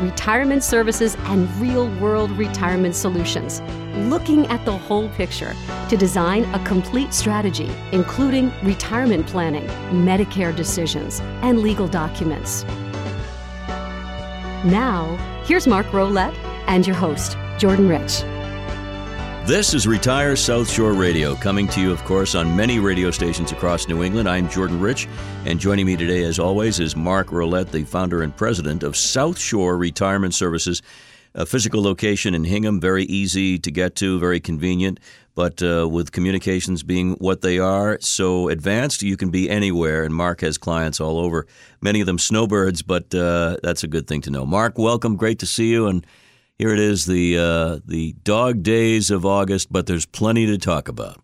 Retirement services and real world retirement solutions. Looking at the whole picture to design a complete strategy, including retirement planning, Medicare decisions, and legal documents. Now, here's Mark Rolette and your host, Jordan Rich. This is Retire South Shore Radio, coming to you, of course, on many radio stations across New England. I'm Jordan Rich, and joining me today, as always, is Mark Rolette, the founder and president of South Shore Retirement Services, a physical location in Hingham, very easy to get to, very convenient. But uh, with communications being what they are, so advanced, you can be anywhere. And Mark has clients all over, many of them snowbirds, but uh, that's a good thing to know. Mark, welcome. Great to see you. And here it is, the uh, the dog days of August, but there's plenty to talk about.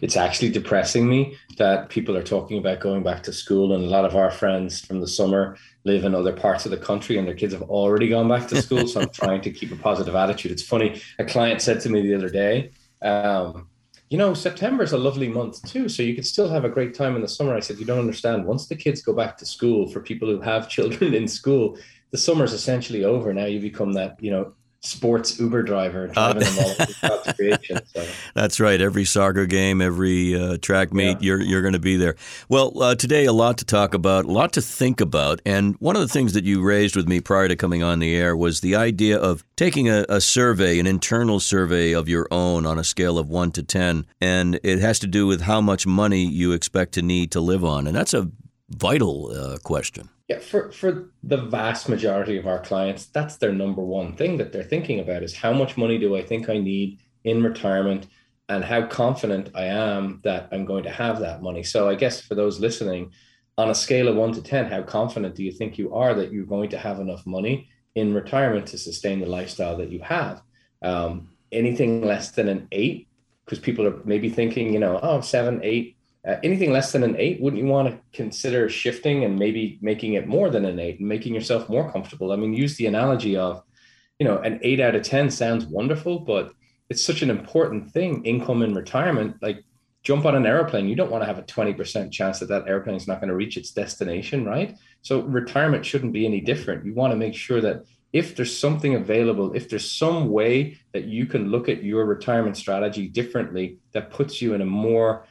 It's actually depressing me that people are talking about going back to school, and a lot of our friends from the summer live in other parts of the country, and their kids have already gone back to school. so I'm trying to keep a positive attitude. It's funny. A client said to me the other day. Um, you know, September is a lovely month too. So you could still have a great time in the summer. I said, you don't understand. Once the kids go back to school, for people who have children in school, the summer's essentially over. Now you become that, you know, sports Uber driver uh, driving uh, them all creation. So. That's right. Every soccer game, every uh, track meet, yeah. you're you're going to be there. Well, uh, today a lot to talk about, a lot to think about, and one of the things that you raised with me prior to coming on the air was the idea of taking a, a survey, an internal survey of your own on a scale of one to ten, and it has to do with how much money you expect to need to live on, and that's a vital uh, question. Yeah, for for the vast majority of our clients, that's their number one thing that they're thinking about is how much money do I think I need in retirement and how confident I am that I'm going to have that money. So I guess for those listening, on a scale of 1 to 10, how confident do you think you are that you're going to have enough money in retirement to sustain the lifestyle that you have? Um, anything less than an 8 because people are maybe thinking, you know, oh, seven, eight, uh, anything less than an eight, wouldn't you want to consider shifting and maybe making it more than an eight and making yourself more comfortable? I mean, use the analogy of, you know, an eight out of 10 sounds wonderful, but it's such an important thing income in retirement. Like, jump on an airplane, you don't want to have a 20% chance that that airplane is not going to reach its destination, right? So, retirement shouldn't be any different. You want to make sure that if there's something available, if there's some way that you can look at your retirement strategy differently that puts you in a more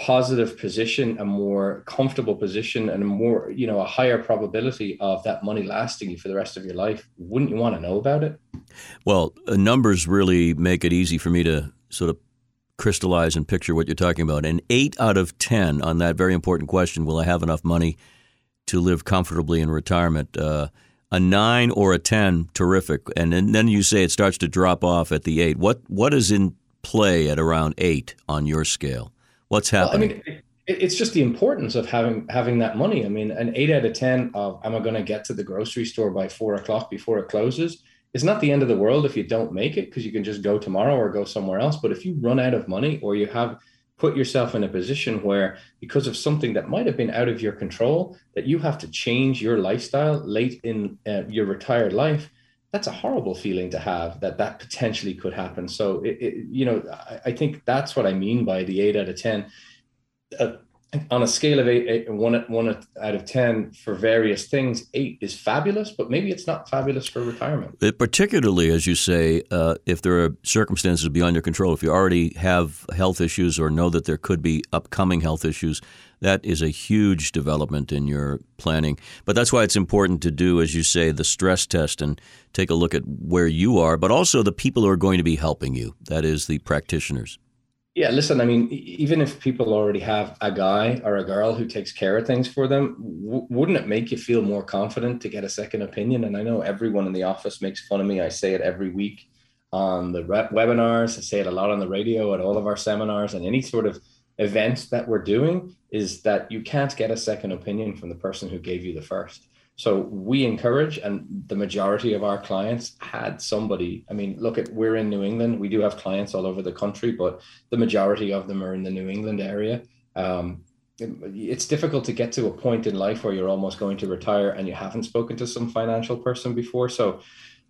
positive position, a more comfortable position, and a more, you know, a higher probability of that money lasting you for the rest of your life, wouldn't you want to know about it? Well, uh, numbers really make it easy for me to sort of crystallize and picture what you're talking about. An eight out of 10 on that very important question will I have enough money to live comfortably in retirement? Uh, a nine or a 10, terrific. And, and then you say it starts to drop off at the eight. What, what is in play at around eight on your scale? What's happening? Well, I mean, it's just the importance of having having that money. I mean, an eight out of ten of am I going to get to the grocery store by four o'clock before it closes? It's not the end of the world if you don't make it because you can just go tomorrow or go somewhere else. But if you run out of money or you have put yourself in a position where because of something that might have been out of your control that you have to change your lifestyle late in uh, your retired life that's a horrible feeling to have that that potentially could happen. So, it, it, you know, I, I, think that's what I mean by the eight out of 10. Uh, on a scale of eight, eight, one, one out of 10 for various things, eight is fabulous, but maybe it's not fabulous for retirement. It, particularly, as you say, uh, if there are circumstances beyond your control, if you already have health issues or know that there could be upcoming health issues, that is a huge development in your planning. But that's why it's important to do, as you say, the stress test and take a look at where you are, but also the people who are going to be helping you. That is the practitioners. Yeah, listen, I mean, even if people already have a guy or a girl who takes care of things for them, w- wouldn't it make you feel more confident to get a second opinion? And I know everyone in the office makes fun of me. I say it every week on the webinars, I say it a lot on the radio at all of our seminars and any sort of event that we're doing is that you can't get a second opinion from the person who gave you the first. So we encourage, and the majority of our clients had somebody. I mean, look at we're in New England. We do have clients all over the country, but the majority of them are in the New England area. Um, it's difficult to get to a point in life where you're almost going to retire and you haven't spoken to some financial person before. So,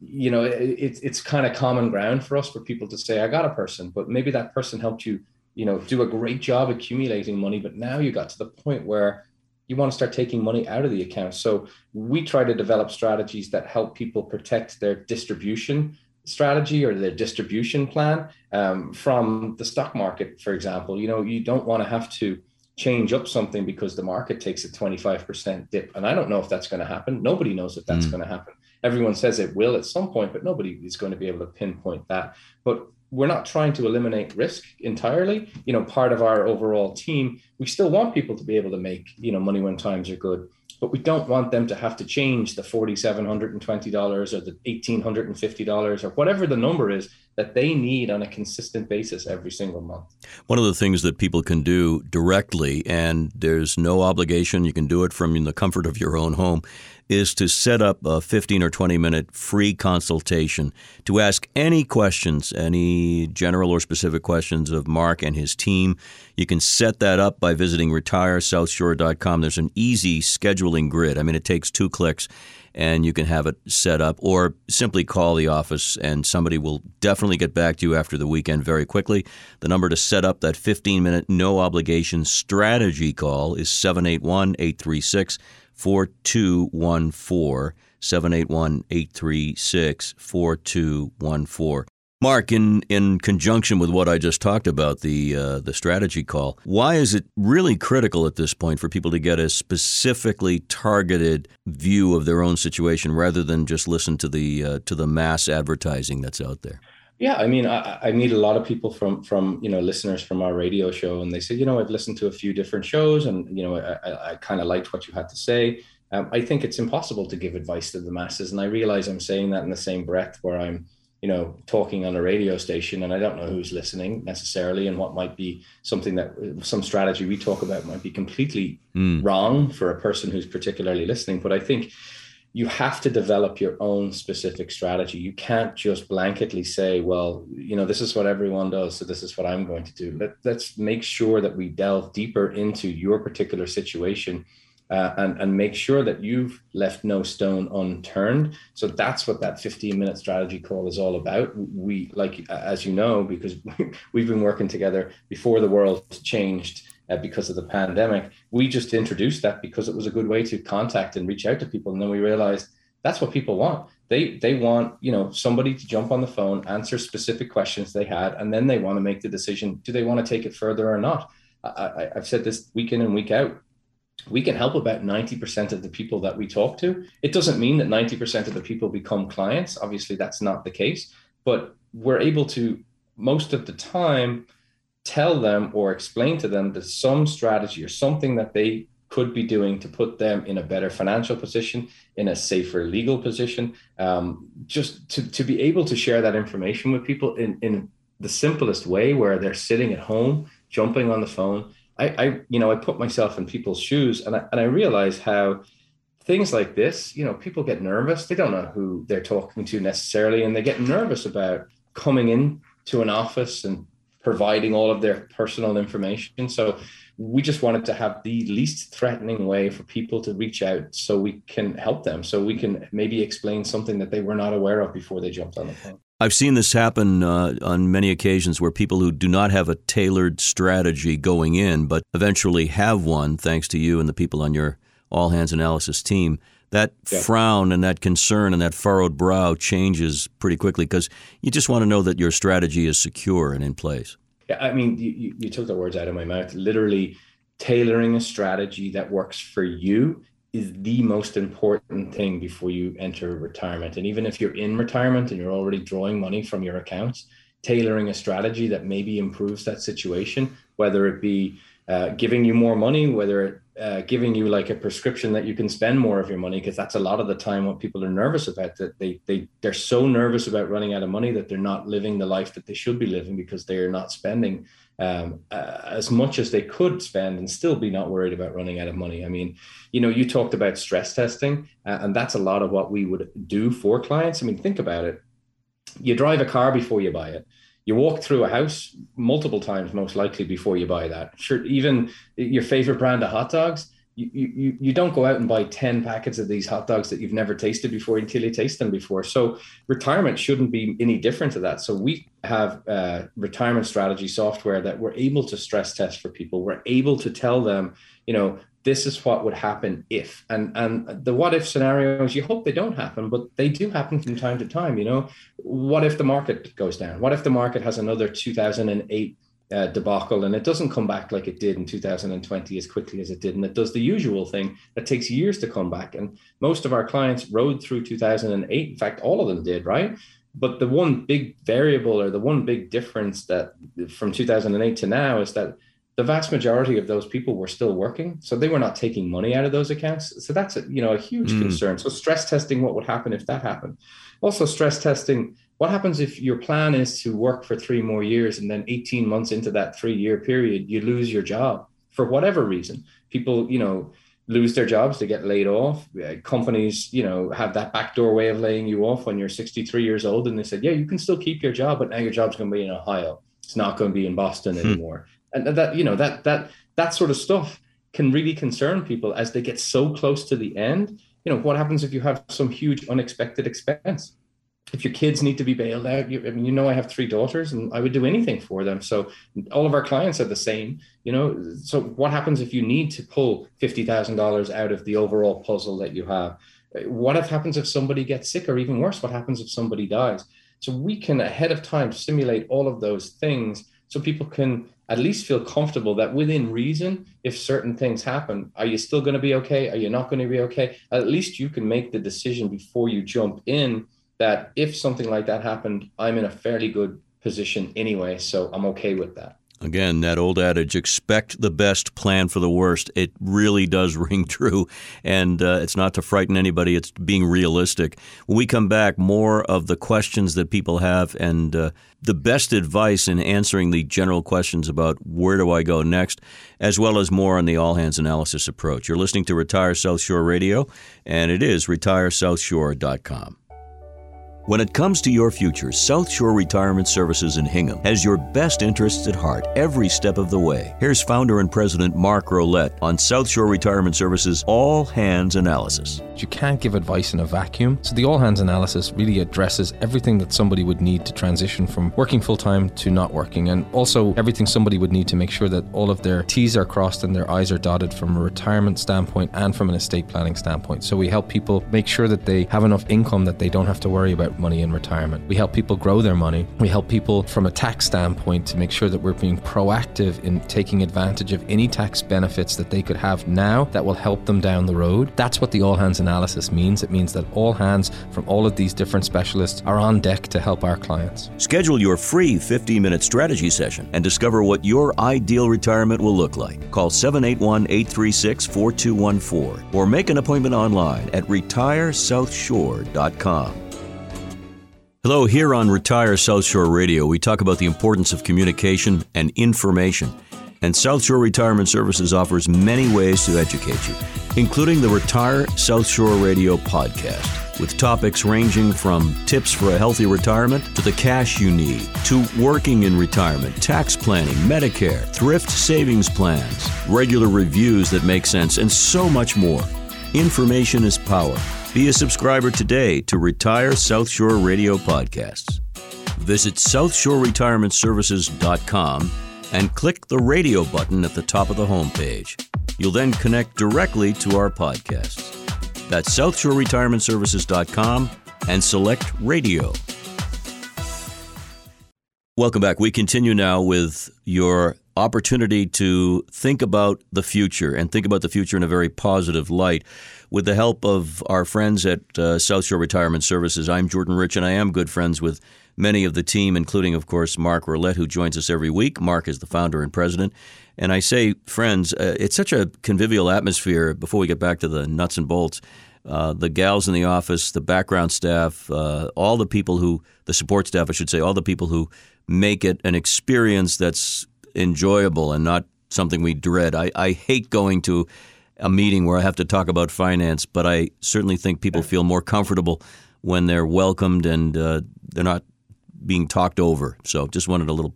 you know, it, it's kind of common ground for us for people to say, I got a person, but maybe that person helped you, you know, do a great job accumulating money. But now you got to the point where you want to start taking money out of the account. So we try to develop strategies that help people protect their distribution strategy or their distribution plan um, from the stock market, for example. You know, you don't want to have to change up something because the market takes a 25% dip. And I don't know if that's going to happen. Nobody knows if that's mm. going to happen. Everyone says it will at some point, but nobody is going to be able to pinpoint that. But we're not trying to eliminate risk entirely. You know, part of our overall team, we still want people to be able to make, you know, money when times are good but we don't want them to have to change the $4,720 or the $1,850 or whatever the number is that they need on a consistent basis every single month. One of the things that people can do directly, and there's no obligation, you can do it from the comfort of your own home, is to set up a 15 or 20 minute free consultation to ask any questions, any general or specific questions of Mark and his team. You can set that up by visiting retiresouthshore.com. There's an easy scheduling grid. I mean, it takes two clicks and you can have it set up, or simply call the office and somebody will definitely get back to you after the weekend very quickly. The number to set up that 15 minute no obligation strategy call is 781 836 4214. 781 836 4214. Mark, in, in conjunction with what I just talked about, the uh, the strategy call, why is it really critical at this point for people to get a specifically targeted view of their own situation rather than just listen to the uh, to the mass advertising that's out there? Yeah, I mean, I, I meet a lot of people from from you know listeners from our radio show, and they say, you know, I've listened to a few different shows, and you know, I, I, I kind of liked what you had to say. Um, I think it's impossible to give advice to the masses, and I realize I'm saying that in the same breath where I'm you know talking on a radio station and i don't know who's listening necessarily and what might be something that some strategy we talk about might be completely mm. wrong for a person who's particularly listening. But i think you have to develop your own specific strategy. You can't just blanketly say well you know this is what everyone does so this is what i'm going to do. Let, let's make sure that we delve deeper into your particular situation uh, and, and make sure that you've left no stone unturned. So that's what that 15 minute strategy call is all about. We, like, as you know, because we've been working together before the world changed uh, because of the pandemic, we just introduced that because it was a good way to contact and reach out to people. And then we realized that's what people want. They, they want you know somebody to jump on the phone answer specific questions they had and then they want to make the decision do they want to take it further or not I, i've said this week in and week out we can help about 90% of the people that we talk to. It doesn't mean that 90% of the people become clients. Obviously, that's not the case, but we're able to, most of the time, tell them or explain to them that some strategy or something that they could be doing to put them in a better financial position, in a safer legal position, um, just to, to be able to share that information with people in, in the simplest way where they're sitting at home, jumping on the phone I, I you know, I put myself in people's shoes and I, and I realize how things like this, you know, people get nervous. They don't know who they're talking to necessarily, and they get nervous about coming in to an office and providing all of their personal information. So we just wanted to have the least threatening way for people to reach out so we can help them so we can maybe explain something that they were not aware of before they jumped on the phone I've seen this happen uh, on many occasions where people who do not have a tailored strategy going in, but eventually have one, thanks to you and the people on your all hands analysis team, that yeah. frown and that concern and that furrowed brow changes pretty quickly because you just want to know that your strategy is secure and in place. Yeah, I mean, you, you took the words out of my mouth. Literally, tailoring a strategy that works for you is the most important thing before you enter retirement. And even if you're in retirement and you're already drawing money from your accounts, tailoring a strategy that maybe improves that situation, whether it be uh, giving you more money, whether it uh, giving you like a prescription that you can spend more of your money, because that's a lot of the time what people are nervous about. That they they they're so nervous about running out of money that they're not living the life that they should be living because they are not spending um, uh, as much as they could spend and still be not worried about running out of money. I mean, you know, you talked about stress testing, uh, and that's a lot of what we would do for clients. I mean, think about it. You drive a car before you buy it. you walk through a house multiple times, most likely before you buy that. Sure, even your favorite brand of hot dogs, you, you, you don't go out and buy 10 packets of these hot dogs that you've never tasted before until you taste them before. So retirement shouldn't be any different to that. So we have uh, retirement strategy software that we're able to stress test for people. We're able to tell them, you know, this is what would happen if and and the what if scenarios you hope they don't happen but they do happen from time to time you know what if the market goes down what if the market has another 2008 uh, debacle and it doesn't come back like it did in 2020 as quickly as it did and it does the usual thing that takes years to come back and most of our clients rode through 2008 in fact all of them did right? But the one big variable or the one big difference that from 2008 to now is that the vast majority of those people were still working so they were not taking money out of those accounts. So that's a you know a huge mm. concern. So stress testing what would happen if that happened? Also stress testing what happens if your plan is to work for three more years and then 18 months into that three year period you lose your job for whatever reason? People you know lose their jobs to get laid off. Uh, companies you know have that backdoor way of laying you off when you're 63 years old and they said yeah you can still keep your job but now your job's going to be in ohio. It's not going to be in boston hmm. anymore. And that you know that that that sort of stuff can really concern people as they get so close to the end. You know what happens if you have some huge unexpected expense if your kids need to be bailed out you, I mean, you know i have three daughters and i would do anything for them so all of our clients are the same you know so what happens if you need to pull $50000 out of the overall puzzle that you have what if happens if somebody gets sick or even worse what happens if somebody dies so we can ahead of time simulate all of those things so people can at least feel comfortable that within reason, if certain things happen, are you still going to be okay? Are you not going to be okay? At least you can make the decision before you jump in that if something like that happened, I'm in a fairly good position anyway. So I'm okay with that. Again, that old adage, expect the best, plan for the worst. It really does ring true. And uh, it's not to frighten anybody, it's being realistic. When we come back, more of the questions that people have and uh, the best advice in answering the general questions about where do I go next, as well as more on the all hands analysis approach. You're listening to Retire South Shore Radio, and it is retiresouthshore.com. When it comes to your future, South Shore Retirement Services in Hingham has your best interests at heart every step of the way. Here's founder and president Mark Rolette on South Shore Retirement Services All Hands Analysis. You can't give advice in a vacuum, so the All Hands Analysis really addresses everything that somebody would need to transition from working full time to not working, and also everything somebody would need to make sure that all of their T's are crossed and their I's are dotted from a retirement standpoint and from an estate planning standpoint. So we help people make sure that they have enough income that they don't have to worry about money in retirement. We help people grow their money. We help people from a tax standpoint to make sure that we're being proactive in taking advantage of any tax benefits that they could have now that will help them down the road. That's what the all hands analysis means. It means that all hands from all of these different specialists are on deck to help our clients. Schedule your free 15 minute strategy session and discover what your ideal retirement will look like. Call 781 836 4214 or make an appointment online at retiresouthshore.com. Hello, here on Retire South Shore Radio, we talk about the importance of communication and information. And South Shore Retirement Services offers many ways to educate you, including the Retire South Shore Radio podcast, with topics ranging from tips for a healthy retirement to the cash you need, to working in retirement, tax planning, Medicare, thrift savings plans, regular reviews that make sense, and so much more. Information is power. Be a subscriber today to Retire South Shore Radio podcasts. Visit SouthShoreRetirementServices.com and click the radio button at the top of the homepage. You'll then connect directly to our podcasts. That's SouthShoreRetirementServices.com and select radio. Welcome back. We continue now with your opportunity to think about the future and think about the future in a very positive light. With the help of our friends at uh, South Shore Retirement Services, I'm Jordan Rich, and I am good friends with many of the team, including, of course, Mark Rolette, who joins us every week. Mark is the founder and president. And I say, friends, uh, it's such a convivial atmosphere before we get back to the nuts and bolts. Uh, the gals in the office, the background staff, uh, all the people who, the support staff, I should say, all the people who make it an experience that's enjoyable and not something we dread. I, I hate going to a meeting where I have to talk about finance, but I certainly think people feel more comfortable when they're welcomed and uh, they're not being talked over. So just wanted a little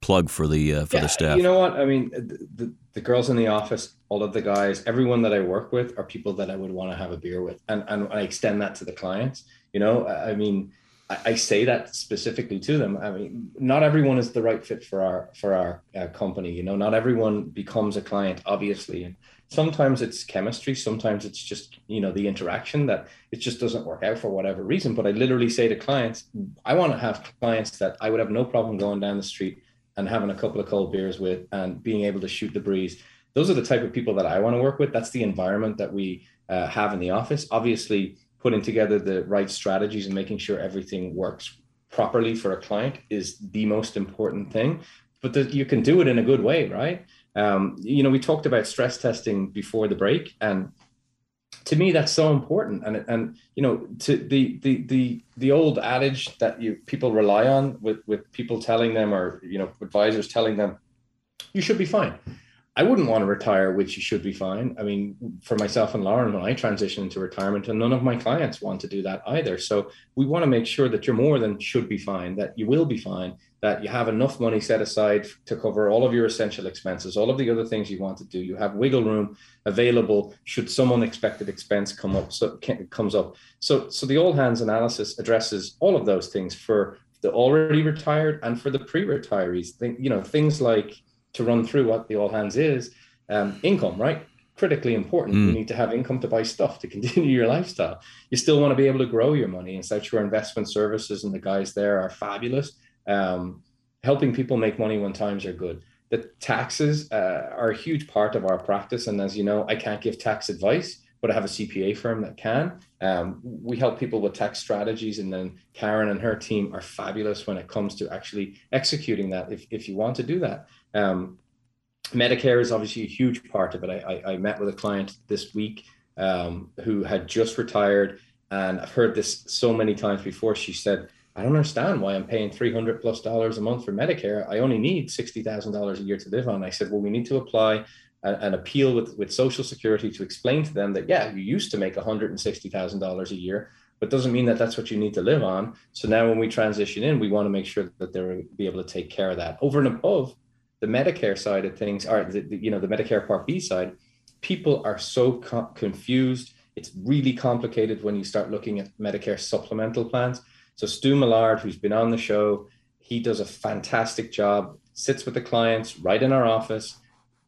plug for the uh, for yeah, the staff. You know what? I mean, the, the, the girls in the office, all of the guys, everyone that I work with are people that I would want to have a beer with, and and I extend that to the clients. You know, I mean, I, say that specifically to them. I mean, not everyone is the right fit for our for our uh, company. You know, not everyone becomes a client, obviously, and sometimes it's chemistry sometimes it's just you know the interaction that it just doesn't work out for whatever reason but i literally say to clients i want to have clients that i would have no problem going down the street and having a couple of cold beers with and being able to shoot the breeze. Those are the type of people that I want to work with. That's the environment that we uh, have in the office. Obviously, putting together the right strategies and making sure everything works properly for a client is the most important thing. But the, you can do it in a good way, right? Um, you know, we talked about stress testing before the break, and to me that's so important and and you know to the the the the old adage that you people rely on with with people telling them or you know advisors telling them you should be fine I wouldn't want to retire, which you should be fine. I mean, for myself and Lauren, when I transition into retirement, and none of my clients want to do that either. So we want to make sure that you're more than should be fine, that you will be fine, that you have enough money set aside to cover all of your essential expenses, all of the other things you want to do. You have wiggle room available should some unexpected expense come up. So comes up. So so the all hands analysis addresses all of those things for the already retired and for the pre-retirees. Think, you know, things like to run through what the all hands is um, income, right? Critically important. Mm. You need to have income to buy stuff to continue your lifestyle. You still want to be able to grow your money. And South Shore Investment Services and the guys there are fabulous, um, helping people make money when times are good. The taxes uh, are a huge part of our practice. And as you know, I can't give tax advice, but I have a CPA firm that can. Um, we help people with tax strategies, and then Karen and her team are fabulous when it comes to actually executing that. If, if you want to do that, um, Medicare is obviously a huge part of it. I, I, I met with a client this week um, who had just retired, and I've heard this so many times before. She said, "I don't understand why I'm paying 300 plus dollars a month for Medicare. I only need sixty thousand dollars a year to live on." I said, "Well, we need to apply." An appeal with, with Social Security to explain to them that yeah, you used to make $160,000 a year, but doesn't mean that that's what you need to live on. So now when we transition in, we want to make sure that they'll be able to take care of that. Over and above, the Medicare side of things, or the, the, you know the Medicare Part B side, people are so co- confused. It's really complicated when you start looking at Medicare supplemental plans. So Stu Millard, who's been on the show, he does a fantastic job. Sits with the clients right in our office,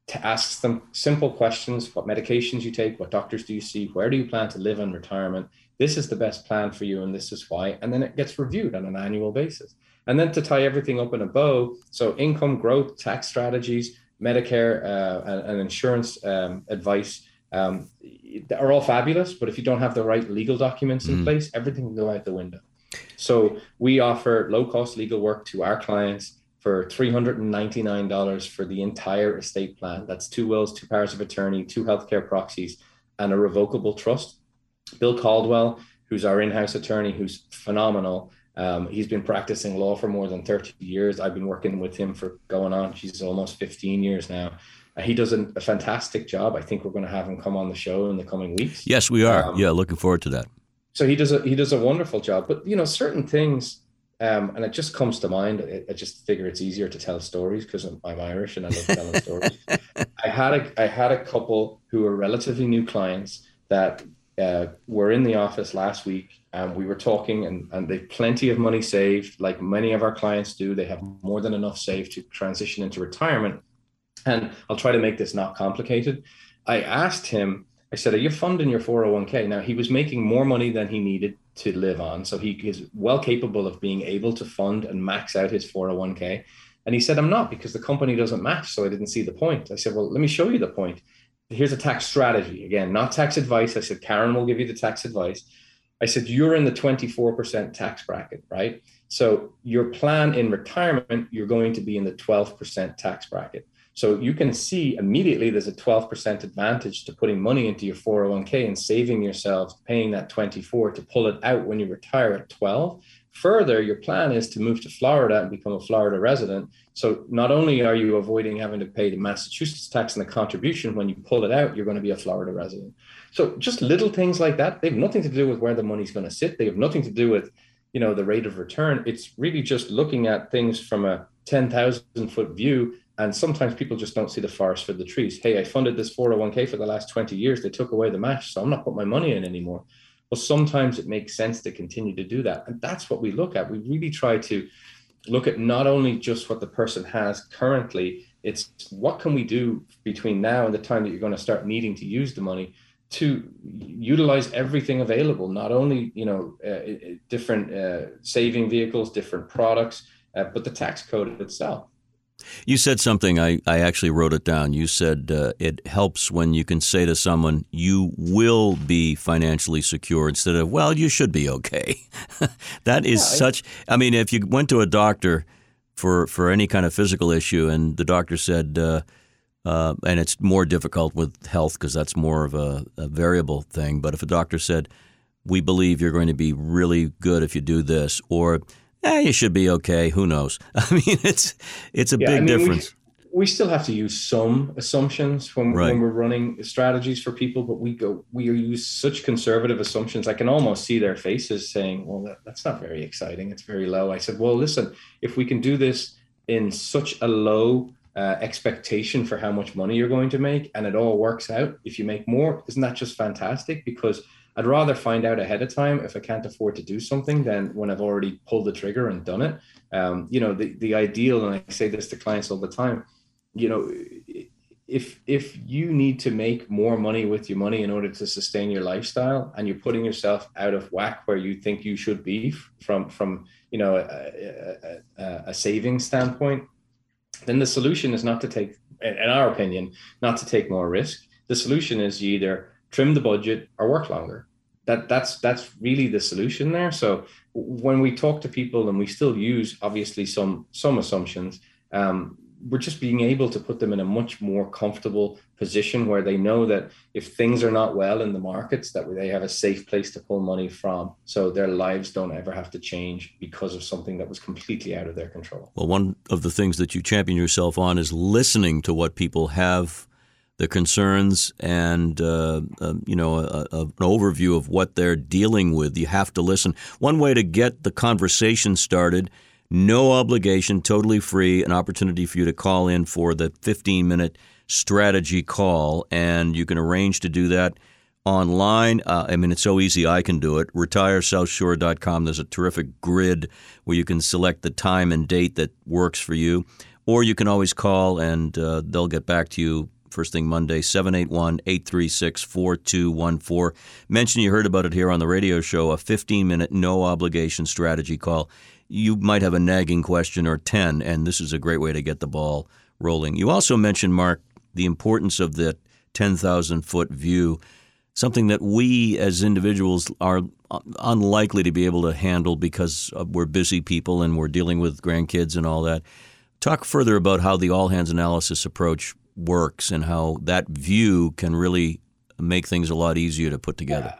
to ask them simple questions: What medications you take? What doctors do you see? Where do you plan to live in retirement? This is the best plan for you, and this is why. And then it gets reviewed on an annual basis. And then to tie everything up in a bow, so income growth, tax strategies, Medicare, uh, and, and, insurance um, advice um, are all fabulous. But if you don't have the right legal documents in mm. place, everything can go out the window. So we offer low cost legal work to our clients for $399 for the entire estate plan. That's two wills, two powers of attorney, two healthcare proxies, and a revocable trust. Bill Caldwell, who's our in house attorney, who's phenomenal, um, he's been practicing law for more than 30 years. I've been working with him for going on, she's almost 15 years now. Uh, he does a, a, fantastic job. I think we're going to have him come on the show in the coming weeks. Yes, we are. Um, yeah, looking forward to that. So he does a he does a wonderful job. But you know, certain things, um, and it just comes to mind. I, I just figure it's easier to tell stories because I'm, I'm Irish and I love telling stories. I had a I had a couple who were relatively new clients that uh, were in the office last week and we were talking and, and they've plenty of money saved like many of our clients do they have more than enough saved to transition into retirement and i'll try to make this not complicated i asked him i said are you funding your 401k now he was making more money than he needed to live on. So he is well capable of being able to fund and max out his 401k and he said i'm not because the company doesn't match. So i didn't see the point. I said well let me show you the point. Here's a tax strategy. Again not tax advice. I said karen will give you the tax advice. I said, you're in the 24% tax bracket, right? So your plan in retirement, you're going to be in the 12% tax bracket. So you can see immediately there's a 12% advantage to putting money into your 401k and saving yourself paying that 24 to pull it out when you retire at 12. Further, your plan is to move to Florida and become a Florida resident. So not only are you avoiding having to pay the Massachusetts tax and the contribution when you pull it out, you're going to be a Florida resident. So just little things like that, they have nothing to do with where the money's going to sit. They have nothing to do with, you know the rate of return it's really just looking at things from a 10,000 foot view and sometimes people just don't see the forest for the trees. Hey i funded this 401k for the last 20 years. They took away the match so i'm not putting my money in anymore. Well sometimes it makes sense to continue to do that. And that's what we look at. We really try to look at not only just what the person has currently it's what can we do between now and the time that you're going to start needing to use the money to utilize everything available not only you know uh, different uh, saving vehicles different products uh, but the tax code itself you said something I, I actually wrote it down you said uh, it helps when you can say to someone you will be financially secure instead of well you should be okay that is yeah, such i mean if you went to a doctor for for any kind of physical issue and the doctor said uh, uh, and it's more difficult with health because that's more of a, a, variable thing. But if a doctor said, "We believe you're going to be really good if you do this," or "Yeah, you should be okay," who knows? I mean, it's it's a yeah, big I mean, difference. We, we, still have to use some assumptions when, right. when we're running strategies for people, but we go we use such conservative assumptions. I can almost see their faces saying, "Well, that, that's not very exciting. It's very low." I said, "Well, listen, if we can do this." in such a low uh, expectation for how much money you're going to make and it all works out if you make more isn't that just fantastic because i'd rather find out ahead of time if i can't afford to do something than when i've already pulled the trigger and done it um, you know the, the ideal and i say this to clients all the time you know if if you need to make more money with your money in order to sustain your lifestyle and you're putting yourself out of whack where you think you should be from from you know a, a, a saving standpoint then the solution is not to take, in our opinion, not to take more risk. The solution is you either trim the budget or work longer. That that's that's really the solution there. So when we talk to people, and we still use obviously some some assumptions, um, we're just being able to put them in a much more comfortable position where they know that if things are not well in the markets that they have a safe place to pull money from so their lives don't ever have to change because of something that was completely out of their control well one of the things that you champion yourself on is listening to what people have the concerns and uh, uh, you know a, a, an overview of what they're dealing with you have to listen one way to get the conversation started no obligation, totally free, an opportunity for you to call in for the 15 minute strategy call. And you can arrange to do that online. Uh, I mean, it's so easy, I can do it. RetireSouthShore.com. There's a terrific grid where you can select the time and date that works for you. Or you can always call and uh, they'll get back to you first thing Monday, 781 836 4214. Mention you heard about it here on the radio show, a 15 minute no obligation strategy call you might have a nagging question or 10, and this is a great way to get the ball rolling. You also mentioned, Mark, the importance of the 10,000 foot view, something that we as individuals are unlikely to be able to handle because we're busy people and we're dealing with grandkids and all that. Talk further about how the all hands analysis approach works and how that view can really make things a lot easier to put together.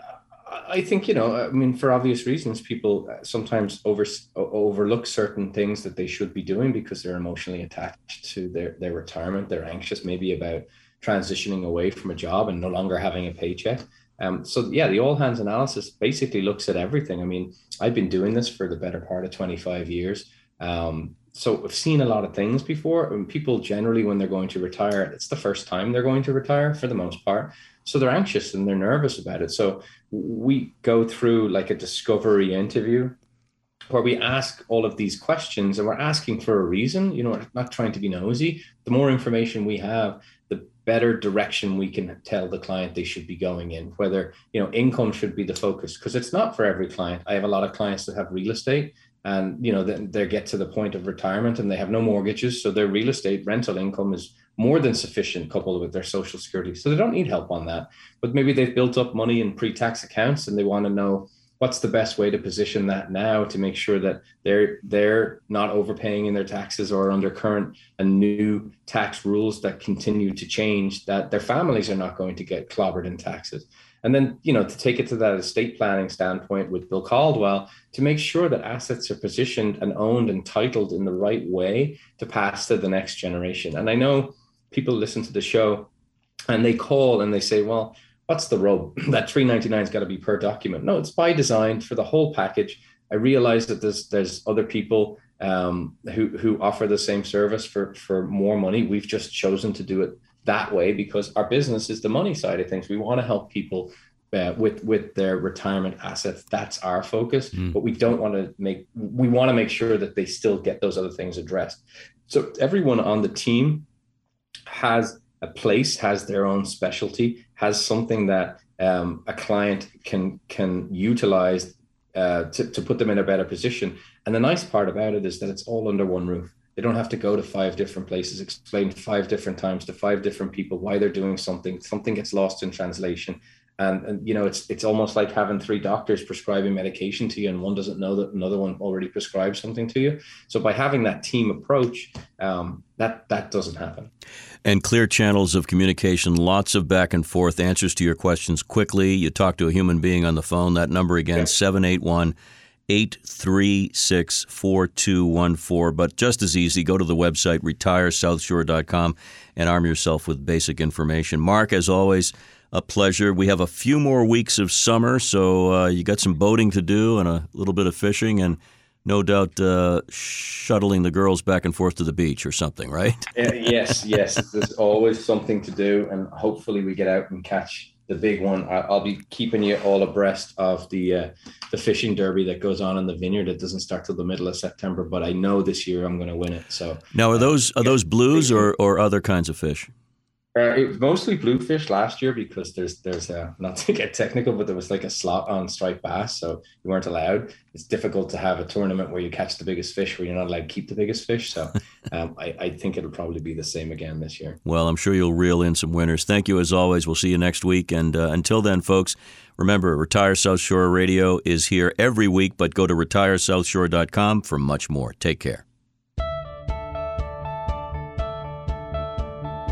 I think you know. I mean, for obvious reasons, people sometimes over overlook certain things that they should be doing because they're emotionally attached to their their retirement. They're anxious, maybe about transitioning away from a job and no longer having a paycheck. Um, so yeah, the all hands analysis basically looks at everything. I mean, I've been doing this for the better part of 25 years. Um, so I've seen a lot of things before. And people generally, when they're going to retire, it's the first time they're going to retire for the most part. So they're anxious and they're nervous about it. So we go through like a discovery interview where we ask all of these questions and we're asking for a reason. You know, we're not trying to be nosy. The more information we have, the better direction we can tell the client they should be going in whether you know income should be the focus because it's not for every client i have a lot of clients that have real estate and you know they, they get to the point of retirement and they have no mortgages so their real estate rental income is more than sufficient coupled with their social security. So they don't need help on that. But maybe they've built up money in pre tax accounts and they want to know what's the best way to position that now to make sure that they're they're not overpaying in their taxes or under current and new tax rules that continue to change that their families are not going to get clobbered in taxes and then you know to take it to that estate planning standpoint with bill caldwell to make sure that assets are positioned and owned and titled in the right way to pass to the next generation and i know people listen to the show and they call and they say, well, what's the rub? that 399 has got to be per document. No, it's by design for the whole package. I realize that there's there's other people um, who who offer the same service for for more money. We've just chosen to do it that way because our business is the money side of things. We want to help people uh, with with their retirement assets. That's our focus. Mm. But we don't want to make we want to make sure that they still get those other things addressed. So everyone on the team has a place, has their own specialty, has something that um, a client can can utilize uh, to, to put them in a better position. And the nice part about it is that it's all under one roof. They don't have to go to five different places, explain five different times to five different people why they're doing something. Something gets lost in translation. And, and you know, it's it's almost like having three doctors prescribing medication to you, and one doesn't know that another one already prescribed something to you. So by having that team approach, um, that that doesn't happen and clear channels of communication, lots of back and forth, answers to your questions quickly. You talk to a human being on the phone. That number again, 781 836 4214. But just as easy, go to the website retiresouthshore.com and arm yourself with basic information. Mark, as always, a pleasure. We have a few more weeks of summer, so uh, you got some boating to do and a little bit of fishing and no doubt uh, shuttling the girls back and forth to the beach or something, right? yes, yes. There's always something to do, and hopefully we get out and catch the big one. I'll be keeping you all abreast of the uh, the fishing derby that goes on in the vineyard. It doesn't start till the middle of September, but I know this year I'm going to win it. So now, are those are those blues or or other kinds of fish? Uh, it was mostly bluefish last year because there's there's a not to get technical, but there was like a slot on striped bass, so you weren't allowed. It's difficult to have a tournament where you catch the biggest fish where you're not allowed to keep the biggest fish. So um, I, I think it'll probably be the same again this year. Well, I'm sure you'll reel in some winners. Thank you as always. We'll see you next week, and uh, until then, folks. Remember, Retire South Shore Radio is here every week, but go to retiresouthshore.com for much more. Take care.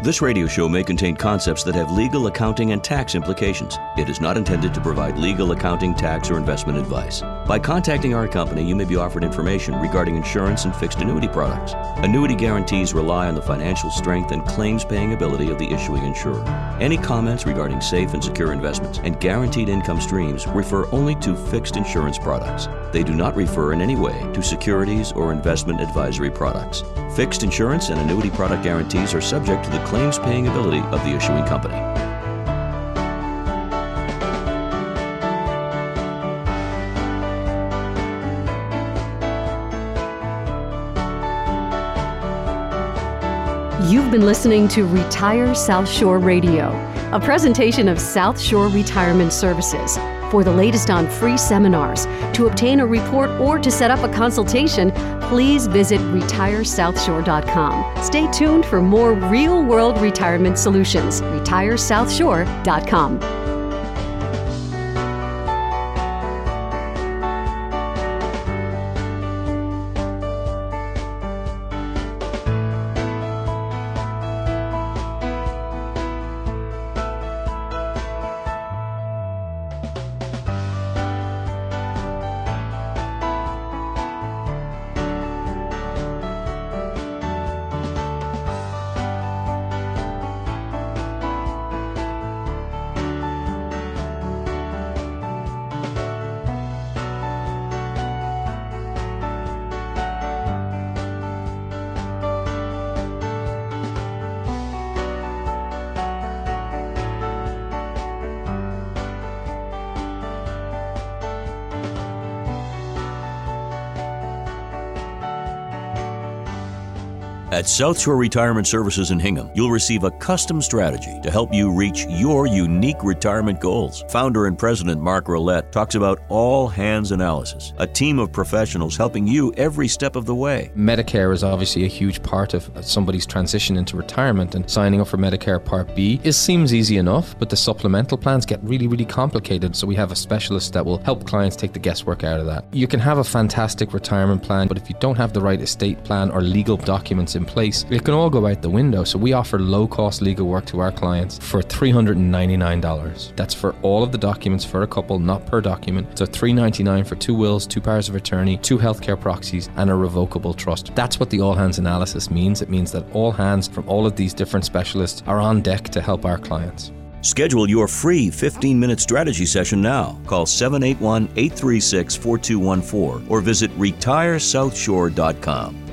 This radio show may contain concepts that have legal, accounting, and tax implications. It is not intended to provide legal, accounting, tax, or investment advice. By contacting our company, you may be offered information regarding insurance and fixed annuity products. Annuity guarantees rely on the financial strength and claims paying ability of the issuing insurer. Any comments regarding safe and secure investments and guaranteed income streams refer only to fixed insurance products. They do not refer in any way to securities or investment advisory products. Fixed insurance and annuity product guarantees are subject to the claims paying ability of the issuing company. You've been listening to Retire South Shore Radio, a presentation of South Shore Retirement Services. For the latest on free seminars, to obtain a report, or to set up a consultation, please visit retiresouthshore.com. Stay tuned for more real world retirement solutions. RetireSouthShore.com. At South Shore Retirement Services in Hingham, you'll receive a custom strategy to help you reach your unique retirement goals. Founder and President Mark Rolette talks about all hands analysis, a team of professionals helping you every step of the way. Medicare is obviously a huge part of somebody's transition into retirement, and signing up for Medicare Part B is seems easy enough, but the supplemental plans get really, really complicated. So we have a specialist that will help clients take the guesswork out of that. You can have a fantastic retirement plan, but if you don't have the right estate plan or legal documents in in place, it can all go out the window. So we offer low cost legal work to our clients for $399. That's for all of the documents for a couple, not per document. So 399 for two wills, two powers of attorney, two healthcare proxies, and a revocable trust. That's what the all hands analysis means. It means that all hands from all of these different specialists are on deck to help our clients. Schedule your free 15 minute strategy session now. Call 781 836 4214 or visit retiresouthshore.com.